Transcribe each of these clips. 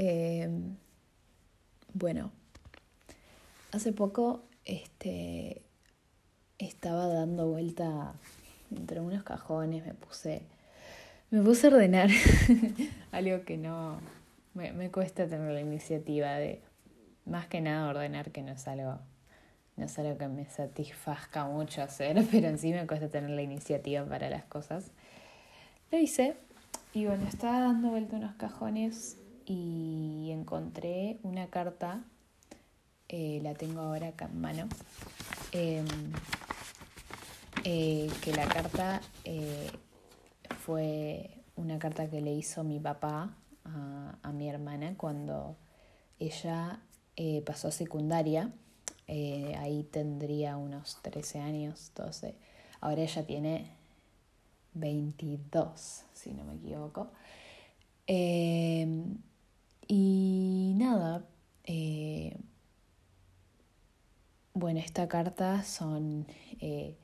Em, bueno, hace poco este, estaba dando vuelta entre unos cajones, me puse, me puse a ordenar algo que no, me, me cuesta tener la iniciativa de, más que nada ordenar, que no es algo no es que me satisfazca mucho hacer, pero en sí me cuesta tener la iniciativa para las cosas. Lo hice y bueno, estaba dando vuelta unos cajones y encontré una carta, eh, la tengo ahora acá en mano, em, eh, que la carta eh, fue una carta que le hizo mi papá a, a mi hermana cuando ella pasó a secundaria ahí tendría unos 13 años, 12. Ahora ella tiene 22, si no me equivoco. Em, y nada, eh, bueno, esta carta son eh,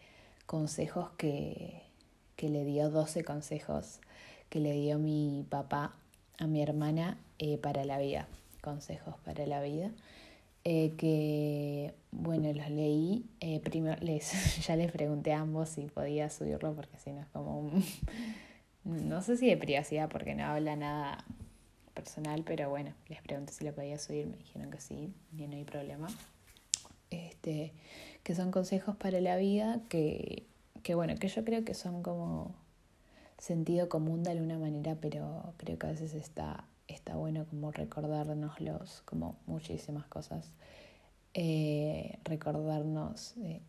consejos que, que, le dio, 12 consejos que le dio mi papá a mi hermana para la vida, consejos para la vida. Eh, que, bueno, los leí. Eh, primero les, ya les pregunté a ambos si podía subirlo porque si no es como un... no sé si de privacidad porque no habla nada personal, pero bueno, les pregunté si lo podía subir, me dijeron que sí, y no hay problema. Este, que son consejos para la vida que, que bueno, que yo creo que son como sentido común de alguna manera, pero creo que a veces está está bueno como recordárnoslos, como muchísimas cosas, eh, recordarnos eh,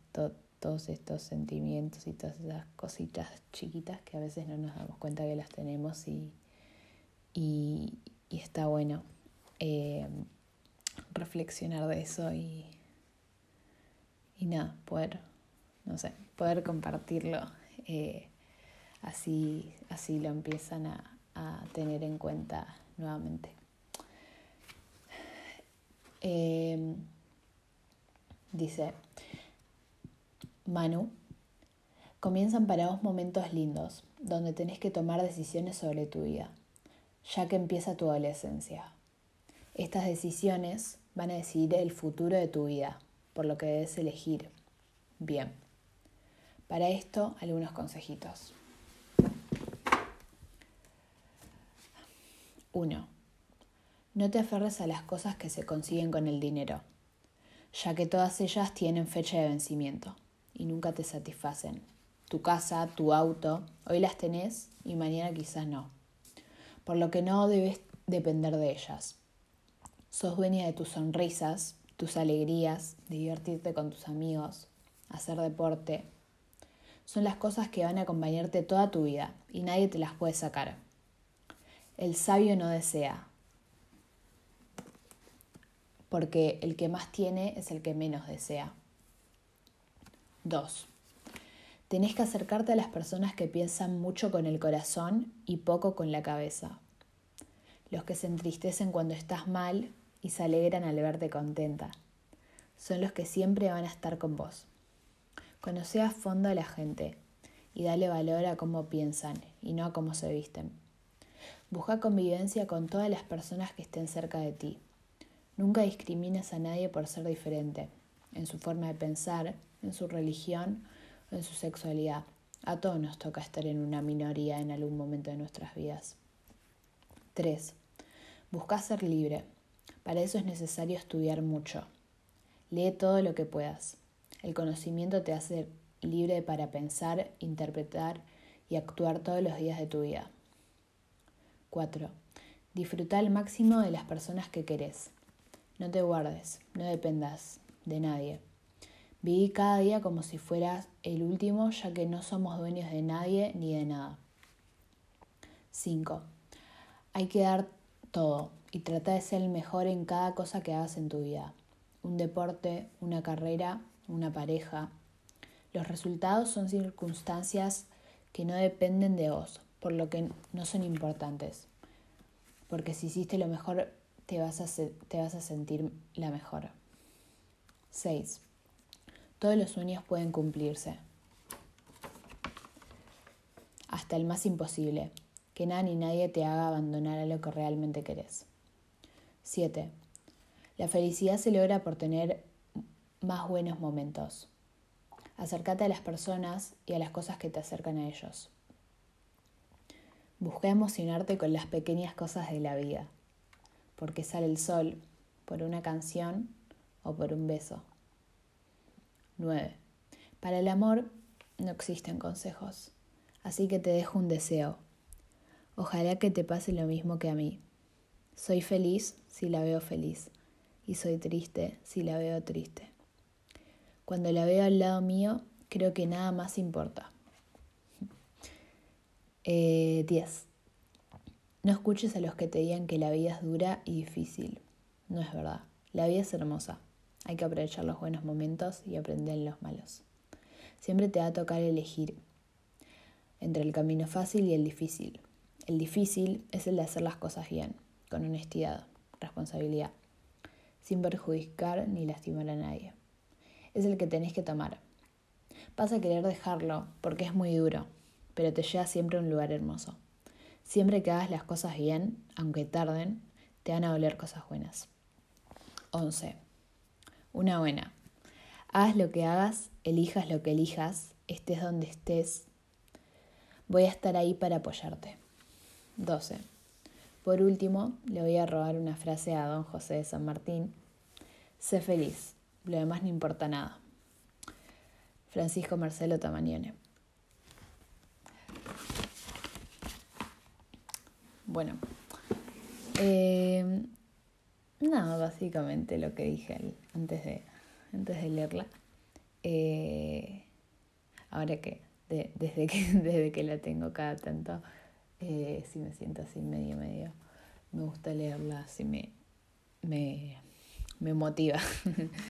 todos estos sentimientos y todas esas cositas chiquitas que a veces no nos damos cuenta que las tenemos y, y, está bueno eh, reflexionar de eso y, y nada, poder, no sé, poder compartirlo. así, así lo empiezan a, a tener en cuenta nuevamente. Em, dice Manu, comienzan para vos momentos lindos, donde tenés que tomar decisiones sobre tu vida, ya que empieza tu adolescencia. Estas decisiones van a decidir el futuro de tu vida, por lo que debes elegir. Bien. Para esto, algunos consejitos. 1. No te aferres a las cosas que se consiguen con el dinero, ya que todas ellas tienen fecha de vencimiento y nunca te satisfacen. Tu casa, tu auto, hoy las tenés y mañana quizás no, por lo que no debes depender de ellas. Sos dueña de tus sonrisas, tus alegrías, divertirte con tus amigos, hacer deporte. Son las cosas que van a acompañarte toda tu vida y nadie te las puede sacar. El sabio no desea, porque el que más tiene es el que menos desea. 2. Tenés que acercarte a las personas que piensan mucho con el corazón y poco con la cabeza. Los que se entristecen cuando estás mal y se alegran al verte contenta. Son los que siempre van a estar con vos. Conoce a fondo a la gente y dale valor a cómo piensan y no a cómo se visten. Busca convivencia con todas las personas que estén cerca de ti. Nunca discrimines a nadie por ser diferente, en su forma de pensar, en su religión en su sexualidad. A todos nos toca estar en una minoría en algún momento de nuestras vidas. 3. Busca ser libre. Para eso es necesario estudiar mucho. Lee todo lo que puedas. El conocimiento te hace libre para pensar, interpretar y actuar todos los días de tu vida. 4. Disfruta al máximo de las personas que querés. No te guardes, no dependas de nadie. Viví cada día como si fueras el último, ya que no somos dueños de nadie ni de nada. 5. Hay que dar todo y trata de ser el mejor en cada cosa que hagas en tu vida. Un deporte, una carrera, una pareja. Los resultados son circunstancias que no dependen de vos, por lo que no son importantes. Porque si hiciste lo mejor, te vas a, te vas a sentir la mejor. 6. Todos los sueños pueden cumplirse. Hasta el más imposible. Que nada ni nadie te haga abandonar a lo que realmente querés. 7. La felicidad se logra por tener más buenos momentos. Acércate a las personas y a las cosas que te acercan a ellos. Busca emocionarte con las pequeñas cosas de la vida, porque sale el sol, por una canción o por un beso. 9. Para el amor no existen consejos, así que te dejo un deseo. Ojalá que te pase lo mismo que a mí. Soy feliz si la veo feliz y soy triste si la veo triste. Cuando la veo al lado mío, creo que nada más importa. 10. Eh, no escuches a los que te digan que la vida es dura y difícil. No es verdad. La vida es hermosa. Hay que aprovechar los buenos momentos y aprender los malos. Siempre te va a tocar elegir entre el camino fácil y el difícil. El difícil es el de hacer las cosas bien, con honestidad, responsabilidad, sin perjudicar ni lastimar a nadie. Es el que tenés que tomar. Vas a querer dejarlo porque es muy duro, pero te lleva siempre a un lugar hermoso. Siempre que hagas las cosas bien, aunque tarden, te van a doler cosas buenas. 11. Una buena. Haz lo que hagas, elijas lo que elijas, estés donde estés. Voy a estar ahí para apoyarte. 12. Por último, le voy a robar una frase a don José de San Martín. Sé feliz, lo demás no importa nada. Francisco Marcelo Tamañone. Bueno, eh, nada, básicamente lo que dije antes de, antes de leerla. Eh, ahora que, desde que desde que la tengo cada tanto, eh, si me siento así medio medio, me gusta leerla, así me, me, me motiva.